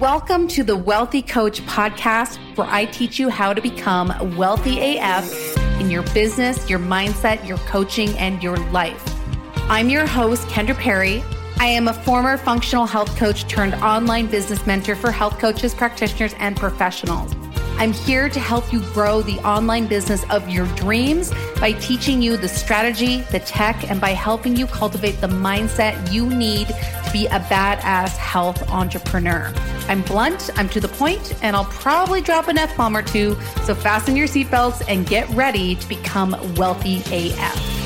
Welcome to the Wealthy Coach podcast, where I teach you how to become wealthy AF in your business, your mindset, your coaching, and your life. I'm your host, Kendra Perry. I am a former functional health coach turned online business mentor for health coaches, practitioners, and professionals. I'm here to help you grow the online business of your dreams by teaching you the strategy, the tech, and by helping you cultivate the mindset you need be a badass health entrepreneur. I'm blunt, I'm to the point, and I'll probably drop an F bomb or two. So fasten your seatbelts and get ready to become wealthy AF.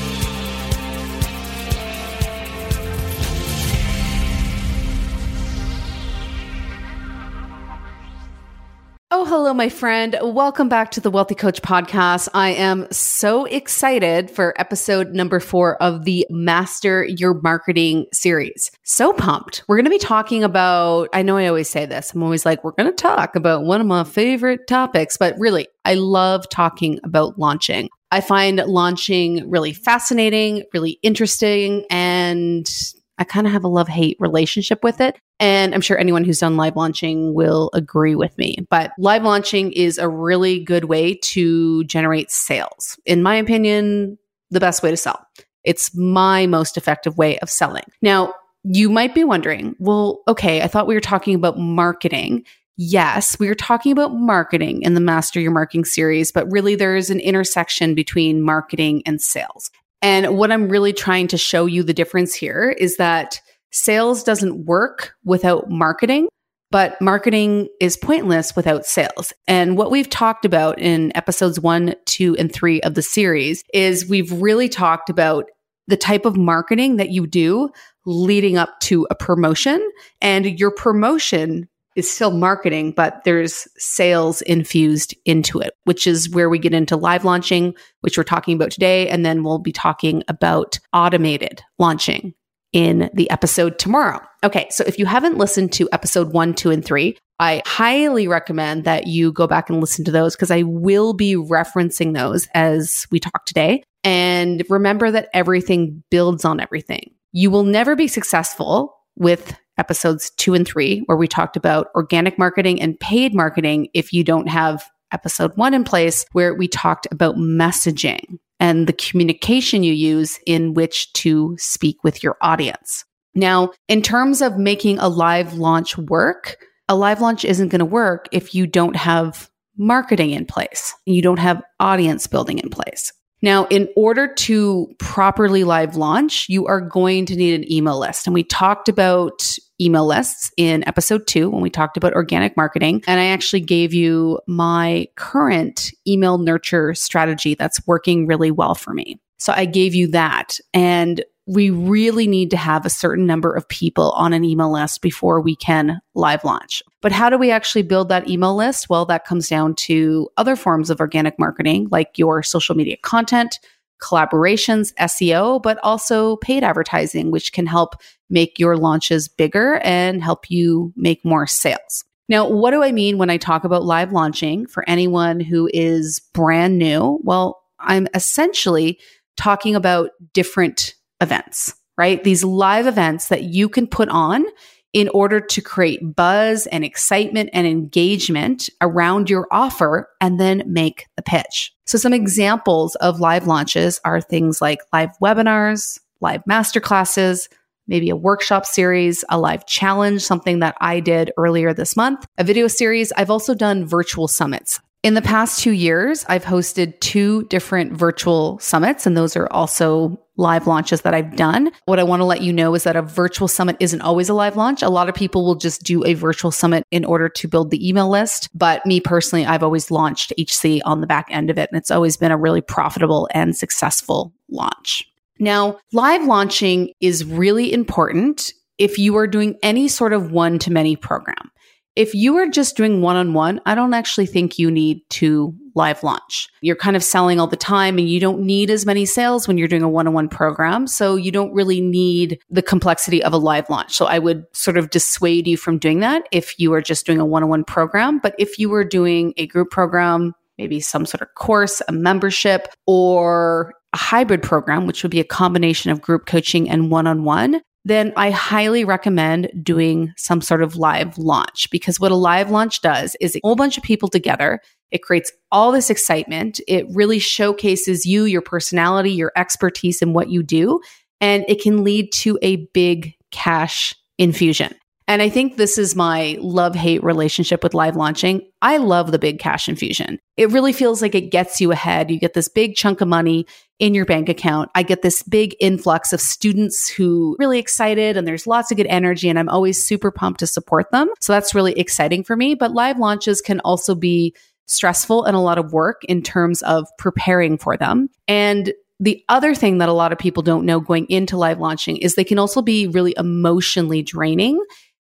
Oh, hello, my friend. Welcome back to the Wealthy Coach podcast. I am so excited for episode number four of the Master Your Marketing series. So pumped. We're going to be talking about, I know I always say this, I'm always like, we're going to talk about one of my favorite topics, but really, I love talking about launching. I find launching really fascinating, really interesting, and I kind of have a love hate relationship with it. And I'm sure anyone who's done live launching will agree with me. But live launching is a really good way to generate sales. In my opinion, the best way to sell. It's my most effective way of selling. Now, you might be wondering, well, okay, I thought we were talking about marketing. Yes, we are talking about marketing in the Master Your Marketing series, but really there is an intersection between marketing and sales. And what I'm really trying to show you the difference here is that sales doesn't work without marketing, but marketing is pointless without sales. And what we've talked about in episodes one, two, and three of the series is we've really talked about the type of marketing that you do leading up to a promotion and your promotion is still marketing, but there's sales infused into it, which is where we get into live launching, which we're talking about today. And then we'll be talking about automated launching in the episode tomorrow. Okay, so if you haven't listened to episode one, two, and three, I highly recommend that you go back and listen to those because I will be referencing those as we talk today. And remember that everything builds on everything. You will never be successful with episodes two and three, where we talked about organic marketing and paid marketing if you don't have episode one in place, where we talked about messaging and the communication you use in which to speak with your audience. Now, in terms of making a live launch work, a live launch isn't going to work if you don't have marketing in place. You don't have audience building in place. Now, in order to properly live launch, you are going to need an email list. And we talked about email lists in episode two when we talked about organic marketing. And I actually gave you my current email nurture strategy that's working really well for me. So I gave you that. And we really need to have a certain number of people on an email list before we can live launch. But how do we actually build that email list? Well, that comes down to other forms of organic marketing, like your social media content, collaborations, SEO, but also paid advertising, which can help make your launches bigger and help you make more sales. Now, what do I mean when I talk about live launching for anyone who is brand new? Well, I'm essentially talking about different events, right? These live events that you can put on in order to create buzz and excitement and engagement around your offer and then make the pitch. So some examples of live launches are things like live webinars, live masterclasses, maybe a workshop series, a live challenge, something that I did earlier this month, a video series. I've also done virtual summits. In the past two years, I've hosted two different virtual summits, and those are also live launches that I've done. What I want to let you know is that a virtual summit isn't always a live launch. A lot of people will just do a virtual summit in order to build the email list. But me personally, I've always launched HC on the back end of it, and it's always been a really profitable and successful launch. Now, live launching is really important if you are doing any sort of one to many program. If you are just doing one on one, I don't actually think you need to live launch. You're kind of selling all the time and you don't need as many sales when you're doing a one on one program. So you don't really need the complexity of a live launch. So I would sort of dissuade you from doing that if you are just doing a one on one program. But if you were doing a group program, maybe some sort of course, a membership, or a hybrid program, which would be a combination of group coaching and one on one, then I highly recommend doing some sort of live launch because what a live launch does is a whole bunch of people together. It creates all this excitement. It really showcases you, your personality, your expertise and what you do, and it can lead to a big cash infusion. And I think this is my love hate relationship with live launching. I love the big cash infusion. It really feels like it gets you ahead. You get this big chunk of money in your bank account. I get this big influx of students who really excited and there's lots of good energy and I'm always super pumped to support them. So that's really exciting for me. But live launches can also be stressful and a lot of work in terms of preparing for them. And the other thing that a lot of people don't know going into live launching is they can also be really emotionally draining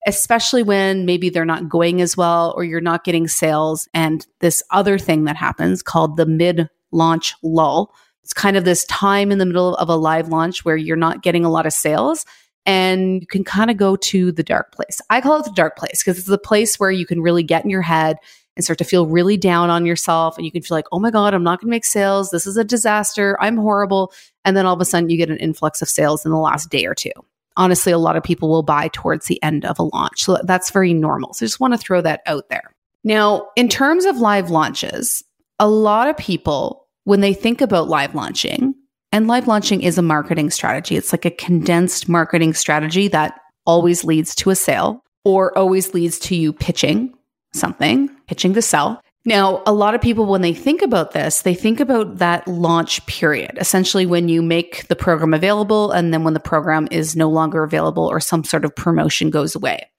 especially when maybe they're not going as well or you're not getting sales. And this other thing that happens called the mid launch lull. It's kind of this time in the middle of a live launch where you're not getting a lot of sales and you can kind of go to the dark place. I call it the dark place because it's the place where you can really get in your head and start to feel really down on yourself. And you can feel like, oh my God, I'm not going to make sales. This is a disaster. I'm horrible. And then all of a sudden you get an influx of sales in the last day or two honestly, a lot of people will buy towards the end of a launch. So that's very normal. So I just want to throw that out there. Now, in terms of live launches, a lot of people, when they think about live launching, and live launching is a marketing strategy, it's like a condensed marketing strategy that always leads to a sale or always leads to you pitching something, pitching to sell. Now, a lot of people, when they think about this, they think about that launch period, essentially when you make the program available and then when the program is no longer available or some sort of promotion goes away.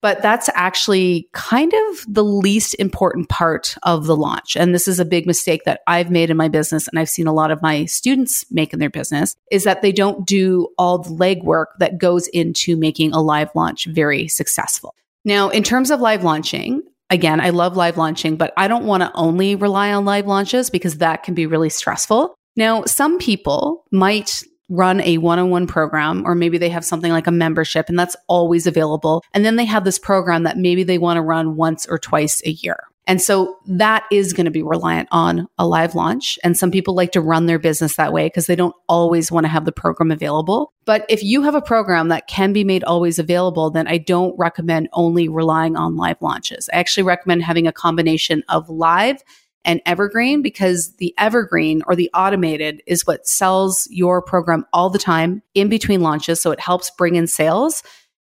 But that's actually kind of the least important part of the launch. And this is a big mistake that I've made in my business and I've seen a lot of my students make in their business is that they don't do all the legwork that goes into making a live launch very successful. Now, in terms of live launching, again, I love live launching, but I don't want to only rely on live launches because that can be really stressful. Now, some people might run a one on one program, or maybe they have something like a membership and that's always available. And then they have this program that maybe they want to run once or twice a year. And so that is going to be reliant on a live launch. And some people like to run their business that way because they don't always want to have the program available. But if you have a program that can be made always available, then I don't recommend only relying on live launches. I actually recommend having a combination of live and evergreen because the evergreen or the automated is what sells your program all the time in between launches. So it helps bring in sales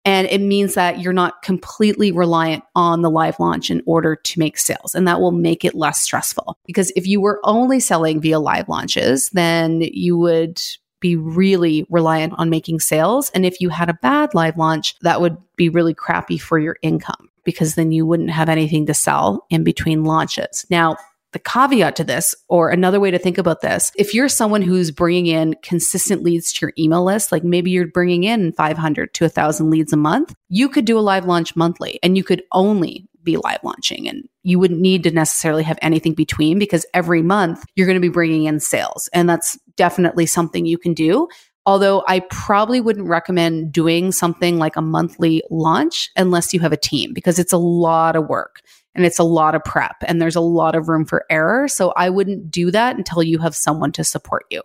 and it means that you're not completely reliant on the live launch in order to make sales. And that will make it less stressful. Because if you were only selling via live launches, then you would be really reliant on making sales. And if you had a bad live launch, that would be really crappy for your income because then you wouldn't have anything to sell in between launches. Now, the caveat to this, or another way to think about this, if you're someone who's bringing in consistent leads to your email list, like maybe you're bringing in 500 to 1,000 leads a month, you could do a live launch monthly and you could only be live launching and you wouldn't need to necessarily have anything between because every month you're going to be bringing in sales. And that's definitely something you can do. Although I probably wouldn't recommend doing something like a monthly launch unless you have a team because it's a lot of work and it's a lot of prep and there's a lot of room for error. So I wouldn't do that until you have someone to support you.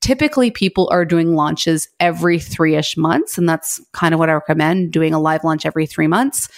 Typically, people are doing launches every three ish months, and that's kind of what I recommend doing a live launch every three months.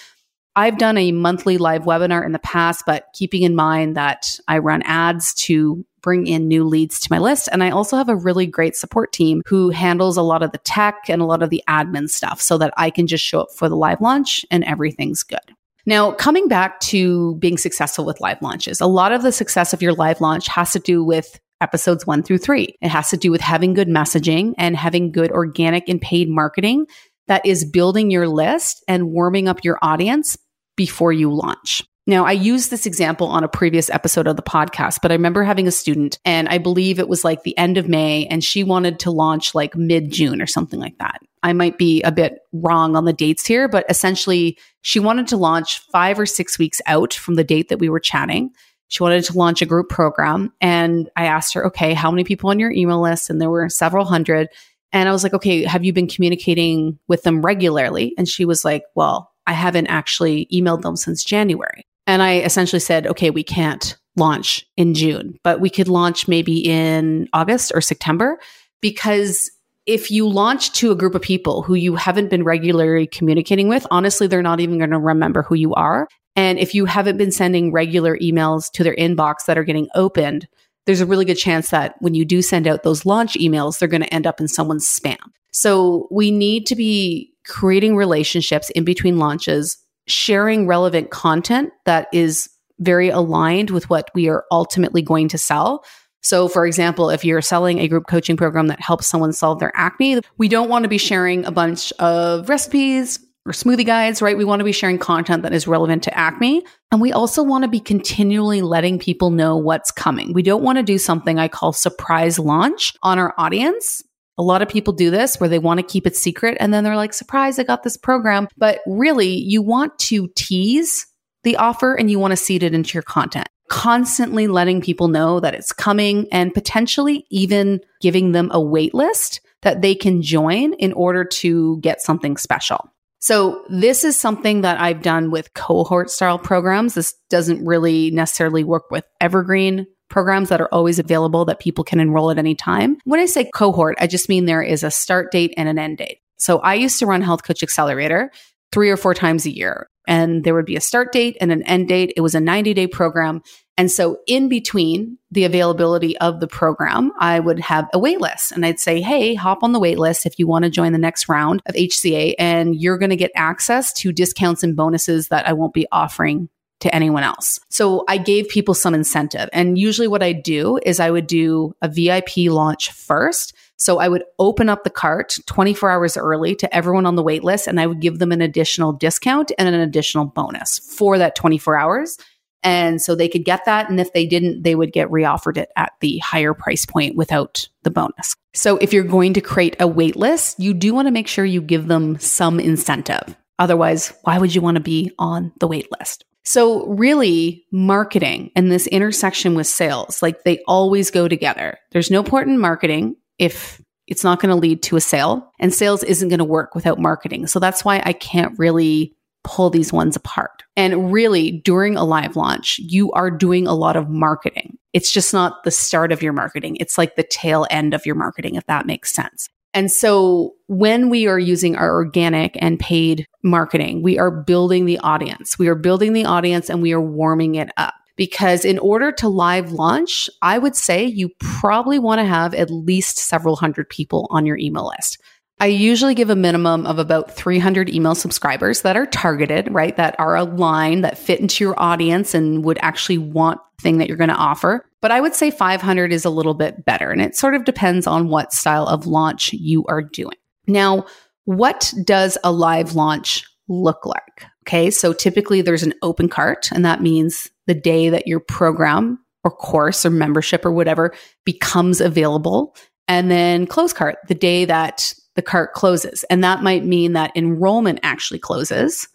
I've done a monthly live webinar in the past, but keeping in mind that I run ads to bring in new leads to my list. And I also have a really great support team who handles a lot of the tech and a lot of the admin stuff so that I can just show up for the live launch and everything's good. Now, coming back to being successful with live launches, a lot of the success of your live launch has to do with episodes one through three. It has to do with having good messaging and having good organic and paid marketing that is building your list and warming up your audience before you launch. Now, I used this example on a previous episode of the podcast, but I remember having a student and I believe it was like the end of May and she wanted to launch like mid June or something like that. I might be a bit wrong on the dates here, but essentially, she wanted to launch five or six weeks out from the date that we were chatting. She wanted to launch a group program. And I asked her, okay, how many people on your email list? And there were several hundred. And I was like, okay, have you been communicating with them regularly? And she was like, well, I haven't actually emailed them since January. And I essentially said, okay, we can't launch in June, but we could launch maybe in August or September because if you launch to a group of people who you haven't been regularly communicating with, honestly, they're not even going to remember who you are. And if you haven't been sending regular emails to their inbox that are getting opened, there's a really good chance that when you do send out those launch emails, they're going to end up in someone's spam. So we need to be creating relationships in between launches, sharing relevant content that is very aligned with what we are ultimately going to sell. So, for example, if you're selling a group coaching program that helps someone solve their acne, we don't want to be sharing a bunch of recipes or smoothie guides, right? We want to be sharing content that is relevant to acne. And we also want to be continually letting people know what's coming. We don't want to do something I call surprise launch on our audience. A lot of people do this where they want to keep it secret and then they're like, surprise, I got this program. But really, you want to tease the offer and you want to seed it into your content constantly letting people know that it's coming and potentially even giving them a wait list that they can join in order to get something special. So this is something that I've done with cohort style programs. This doesn't really necessarily work with evergreen programs that are always available that people can enroll at any time. When I say cohort, I just mean there is a start date and an end date. So I used to run Health Coach Accelerator three or four times a year and there would be a start date and an end date. It was a 90 day program. And so in between the availability of the program, I would have a wait list and I'd say, Hey, hop on the wait list if you want to join the next round of HCA and you're going to get access to discounts and bonuses that I won't be offering to anyone else. So I gave people some incentive. And usually what I do is I would do a VIP launch first so I would open up the cart 24 hours early to everyone on the wait list and I would give them an additional discount and an additional bonus for that 24 hours. And so they could get that. And if they didn't, they would get reoffered it at the higher price point without the bonus. So if you're going to create a wait list, you do want to make sure you give them some incentive. Otherwise, why would you want to be on the wait list? So really marketing and this intersection with sales, like they always go together. There's no point in marketing if it's not going to lead to a sale and sales isn't going to work without marketing. So that's why I can't really pull these ones apart. And really, during a live launch, you are doing a lot of marketing. It's just not the start of your marketing. It's like the tail end of your marketing, if that makes sense. And so when we are using our organic and paid marketing, we are building the audience. We are building the audience and we are warming it up because in order to live launch, I would say you probably want to have at least several hundred people on your email list. I usually give a minimum of about 300 email subscribers that are targeted, right? That are aligned, that fit into your audience and would actually want the thing that you're going to offer. But I would say 500 is a little bit better. And it sort of depends on what style of launch you are doing. Now, what does a live launch look like? Okay. So typically there's an open cart and that means the day that your program or course or membership or whatever becomes available. And then close cart, the day that the cart closes. And that might mean that enrollment actually closes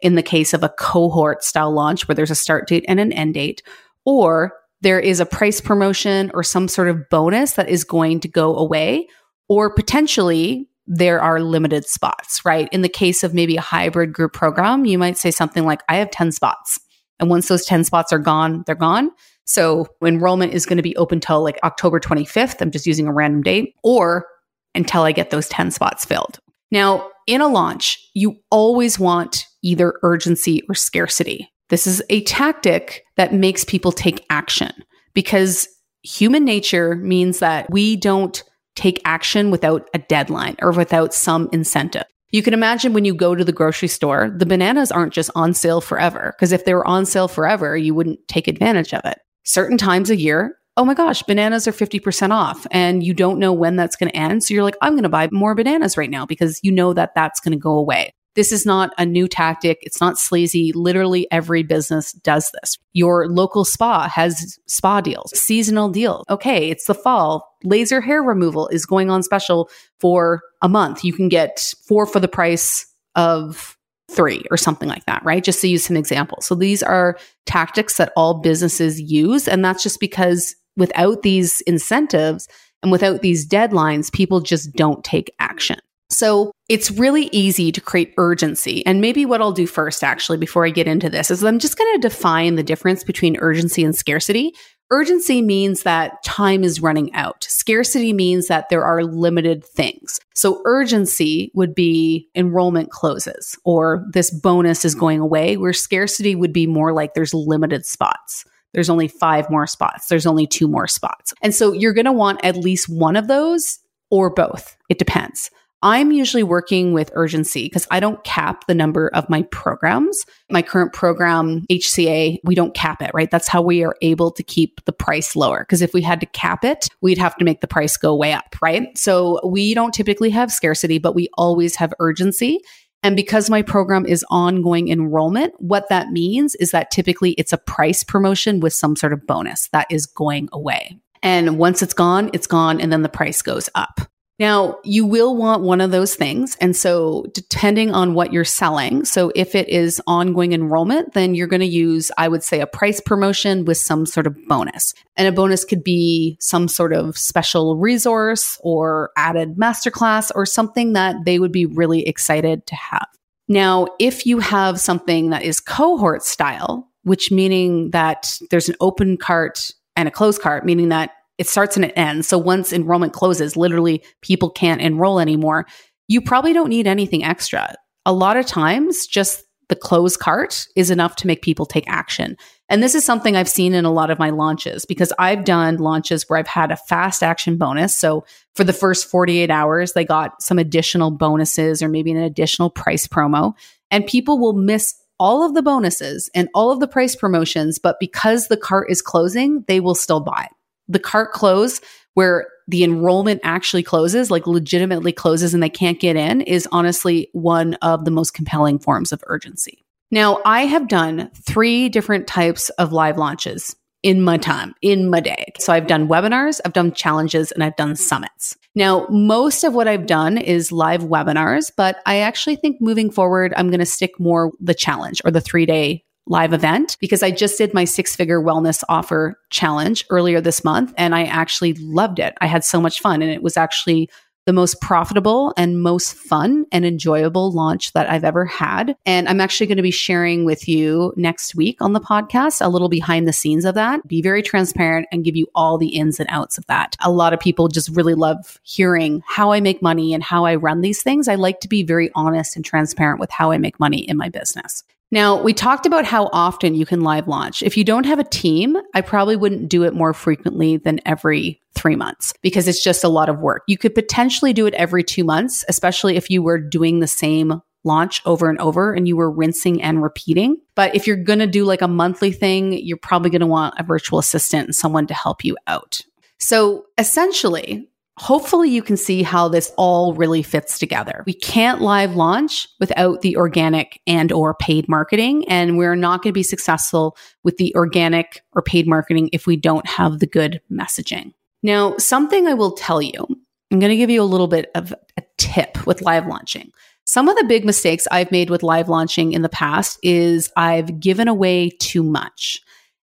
in the case of a cohort style launch where there's a start date and an end date, or there is a price promotion or some sort of bonus that is going to go away, or potentially there are limited spots, right? In the case of maybe a hybrid group program, you might say something like, I have 10 spots. And once those 10 spots are gone, they're gone. So enrollment is going to be open till like October 25th. I'm just using a random date or until I get those 10 spots filled. Now, in a launch, you always want either urgency or scarcity. This is a tactic that makes people take action because human nature means that we don't take action without a deadline or without some incentive. You can imagine when you go to the grocery store, the bananas aren't just on sale forever. Because if they were on sale forever, you wouldn't take advantage of it. Certain times a year, oh my gosh, bananas are 50% off and you don't know when that's going to end. So you're like, I'm going to buy more bananas right now because you know that that's going to go away. This is not a new tactic. It's not sleazy. Literally every business does this. Your local spa has spa deals, seasonal deals. Okay, it's the fall. Laser hair removal is going on special for a month. You can get four for the price of three or something like that, right? Just to use some examples. So these are tactics that all businesses use. And that's just because without these incentives and without these deadlines, people just don't take action. So it's really easy to create urgency. And maybe what I'll do first, actually, before I get into this, is I'm just going to define the difference between urgency and scarcity. Urgency means that time is running out. Scarcity means that there are limited things. So urgency would be enrollment closes or this bonus is going away, where scarcity would be more like there's limited spots. There's only five more spots. There's only two more spots. And so you're going to want at least one of those or both. It depends. I'm usually working with urgency because I don't cap the number of my programs. My current program, HCA, we don't cap it, right? That's how we are able to keep the price lower. Because if we had to cap it, we'd have to make the price go way up, right? So we don't typically have scarcity, but we always have urgency. And because my program is ongoing enrollment, what that means is that typically it's a price promotion with some sort of bonus that is going away. And once it's gone, it's gone, and then the price goes up. Now, you will want one of those things. And so, depending on what you're selling, so if it is ongoing enrollment, then you're going to use, I would say, a price promotion with some sort of bonus. And a bonus could be some sort of special resource or added masterclass or something that they would be really excited to have. Now, if you have something that is cohort style, which meaning that there's an open cart and a closed cart, meaning that it starts and it ends. So once enrollment closes, literally people can't enroll anymore. You probably don't need anything extra. A lot of times, just the close cart is enough to make people take action. And this is something I've seen in a lot of my launches because I've done launches where I've had a fast action bonus. So for the first 48 hours, they got some additional bonuses or maybe an additional price promo. And people will miss all of the bonuses and all of the price promotions, but because the cart is closing, they will still buy the cart close where the enrollment actually closes, like legitimately closes and they can't get in, is honestly one of the most compelling forms of urgency. Now, I have done three different types of live launches in my time, in my day. So I've done webinars, I've done challenges, and I've done summits. Now, most of what I've done is live webinars, but I actually think moving forward, I'm going to stick more the challenge or the three day live event because I just did my six figure wellness offer challenge earlier this month and I actually loved it. I had so much fun and it was actually the most profitable and most fun and enjoyable launch that I've ever had. And I'm actually going to be sharing with you next week on the podcast a little behind the scenes of that, be very transparent and give you all the ins and outs of that. A lot of people just really love hearing how I make money and how I run these things. I like to be very honest and transparent with how I make money in my business. Now, we talked about how often you can live launch. If you don't have a team, I probably wouldn't do it more frequently than every three months because it's just a lot of work. You could potentially do it every two months, especially if you were doing the same launch over and over and you were rinsing and repeating. But if you're going to do like a monthly thing, you're probably going to want a virtual assistant and someone to help you out. So essentially, hopefully you can see how this all really fits together. We can't live launch without the organic and or paid marketing and we're not going to be successful with the organic or paid marketing if we don't have the good messaging. Now, something I will tell you, I'm going to give you a little bit of a tip with live launching. Some of the big mistakes I've made with live launching in the past is I've given away too much.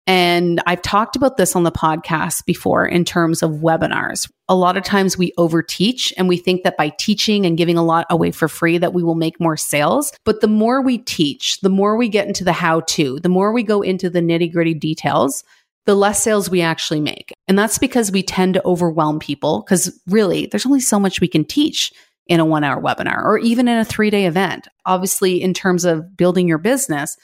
And I've talked about this on the podcast before in terms of webinars. A lot of times we overteach and we think that by teaching and giving a lot away for free that we will make more sales. But the more we teach, the more we get into the how to, the more we go into the nitty gritty details, the less sales we actually make. And that's because we tend to overwhelm people because really there's only so much we can teach in a one hour webinar or even in a three day event. Obviously, in terms of building your business,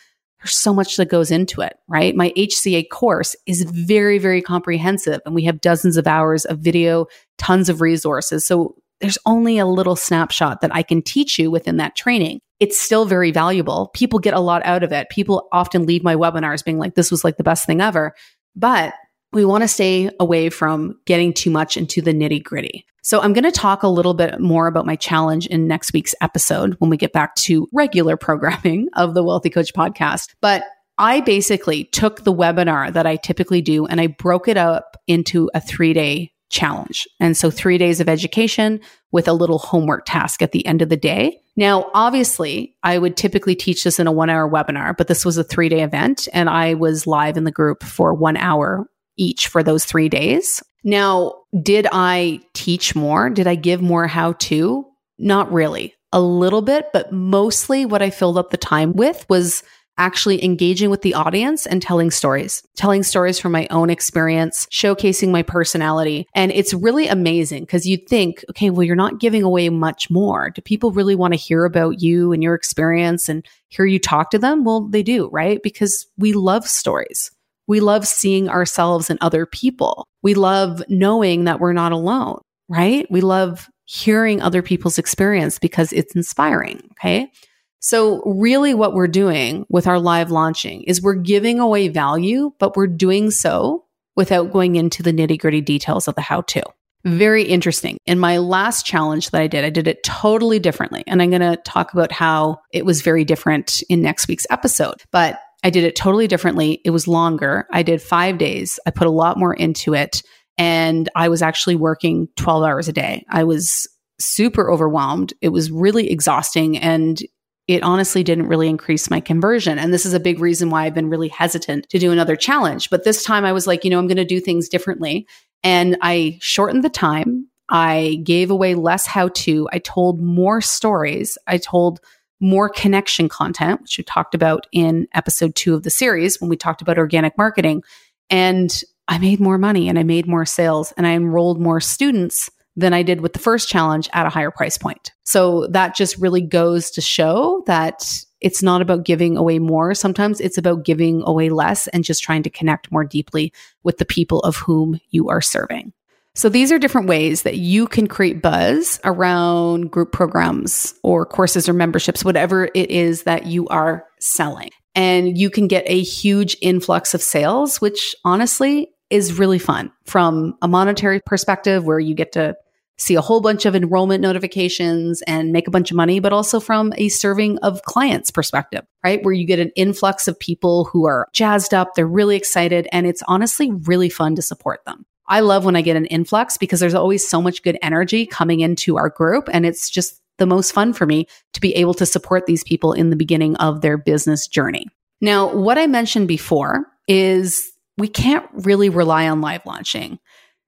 there's so much that goes into it, right? My HCA course is very, very comprehensive and we have dozens of hours of video, tons of resources. So there's only a little snapshot that I can teach you within that training. It's still very valuable. People get a lot out of it. People often leave my webinars being like, this was like the best thing ever. But we want to stay away from getting too much into the nitty gritty. So I'm going to talk a little bit more about my challenge in next week's episode when we get back to regular programming of the Wealthy Coach podcast. But I basically took the webinar that I typically do and I broke it up into a three day challenge. And so three days of education with a little homework task at the end of the day. Now, obviously, I would typically teach this in a one hour webinar, but this was a three day event and I was live in the group for one hour each for those three days. Now, did I teach more? Did I give more how to? Not really. A little bit, but mostly what I filled up the time with was actually engaging with the audience and telling stories, telling stories from my own experience, showcasing my personality. And it's really amazing because you'd think, okay, well, you're not giving away much more. Do people really want to hear about you and your experience and hear you talk to them? Well, they do, right? Because we love stories. We love seeing ourselves and other people. We love knowing that we're not alone, right? We love hearing other people's experience because it's inspiring. Okay. So really what we're doing with our live launching is we're giving away value, but we're doing so without going into the nitty gritty details of the how to. Very interesting. In my last challenge that I did, I did it totally differently. And I'm going to talk about how it was very different in next week's episode. But I did it totally differently. It was longer. I did five days. I put a lot more into it. And I was actually working 12 hours a day. I was super overwhelmed. It was really exhausting. And it honestly didn't really increase my conversion. And this is a big reason why I've been really hesitant to do another challenge. But this time I was like, you know, I'm going to do things differently. And I shortened the time. I gave away less how to. I told more stories. I told more connection content, which we talked about in episode two of the series when we talked about organic marketing. And I made more money and I made more sales and I enrolled more students than I did with the first challenge at a higher price point. So that just really goes to show that it's not about giving away more. Sometimes it's about giving away less and just trying to connect more deeply with the people of whom you are serving. So these are different ways that you can create buzz around group programs or courses or memberships, whatever it is that you are selling. And you can get a huge influx of sales, which honestly is really fun from a monetary perspective where you get to see a whole bunch of enrollment notifications and make a bunch of money, but also from a serving of clients perspective, right? Where you get an influx of people who are jazzed up, they're really excited, and it's honestly really fun to support them. I love when I get an influx because there's always so much good energy coming into our group. And it's just the most fun for me to be able to support these people in the beginning of their business journey. Now, what I mentioned before is we can't really rely on live launching.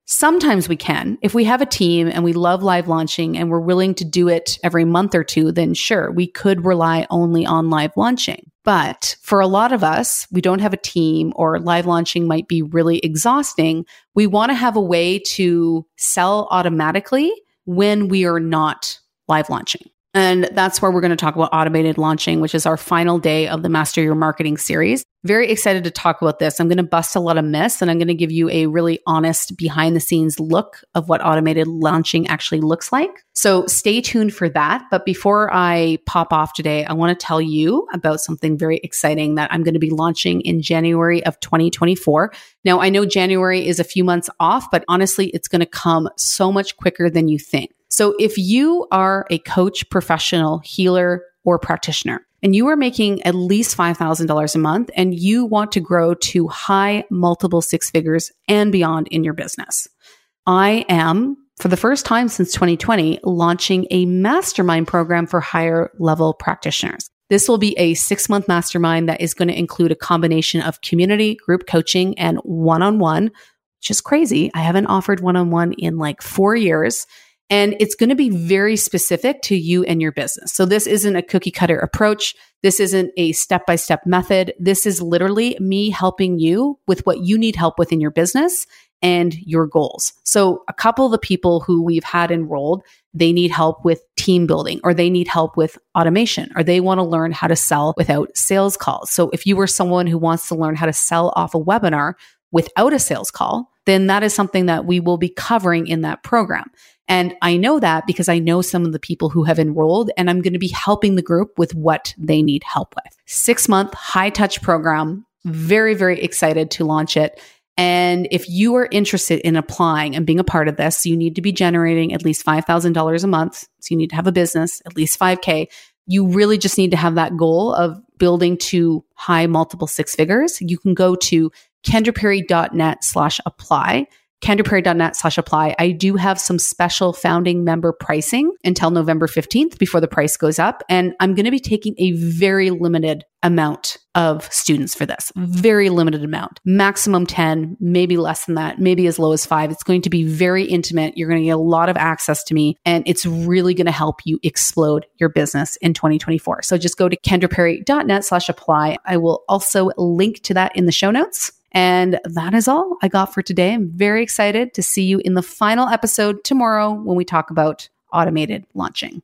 Sometimes we can. If we have a team and we love live launching and we're willing to do it every month or two, then sure, we could rely only on live launching. But for a lot of us, we don't have a team or live launching might be really exhausting. We want to have a way to sell automatically when we are not live launching. And that's where we're going to talk about automated launching, which is our final day of the Master Your Marketing series. Very excited to talk about this. I'm going to bust a lot of myths and I'm going to give you a really honest behind the scenes look of what automated launching actually looks like. So stay tuned for that. But before I pop off today, I want to tell you about something very exciting that I'm going to be launching in January of 2024. Now, I know January is a few months off, but honestly, it's going to come so much quicker than you think. So if you are a coach, professional, healer, or practitioner, and you are making at least $5,000 a month and you want to grow to high multiple six figures and beyond in your business, I am, for the first time since 2020, launching a mastermind program for higher level practitioners. This will be a six month mastermind that is going to include a combination of community, group coaching, and one on one, which is crazy. I haven't offered one on one in like four years. And it's going to be very specific to you and your business. So this isn't a cookie cutter approach. This isn't a step by step method. This is literally me helping you with what you need help with in your business and your goals. So a couple of the people who we've had enrolled, they need help with team building or they need help with automation or they want to learn how to sell without sales calls. So if you were someone who wants to learn how to sell off a webinar without a sales call, then that is something that we will be covering in that program. And I know that because I know some of the people who have enrolled and I'm going to be helping the group with what they need help with. Six month high touch program. Very, very excited to launch it. And if you are interested in applying and being a part of this, you need to be generating at least $5,000 a month. So you need to have a business, at least 5K. You really just need to have that goal of building to high multiple six figures. You can go to kendraperry.net slash apply kendraperry.net slash apply. I do have some special founding member pricing until November 15th before the price goes up. And I'm going to be taking a very limited amount of students for this. Very limited amount. Maximum 10, maybe less than that, maybe as low as five. It's going to be very intimate. You're going to get a lot of access to me and it's really going to help you explode your business in 2024. So just go to kendraperry.net slash apply. I will also link to that in the show notes. And that is all I got for today. I'm very excited to see you in the final episode tomorrow when we talk about automated launching.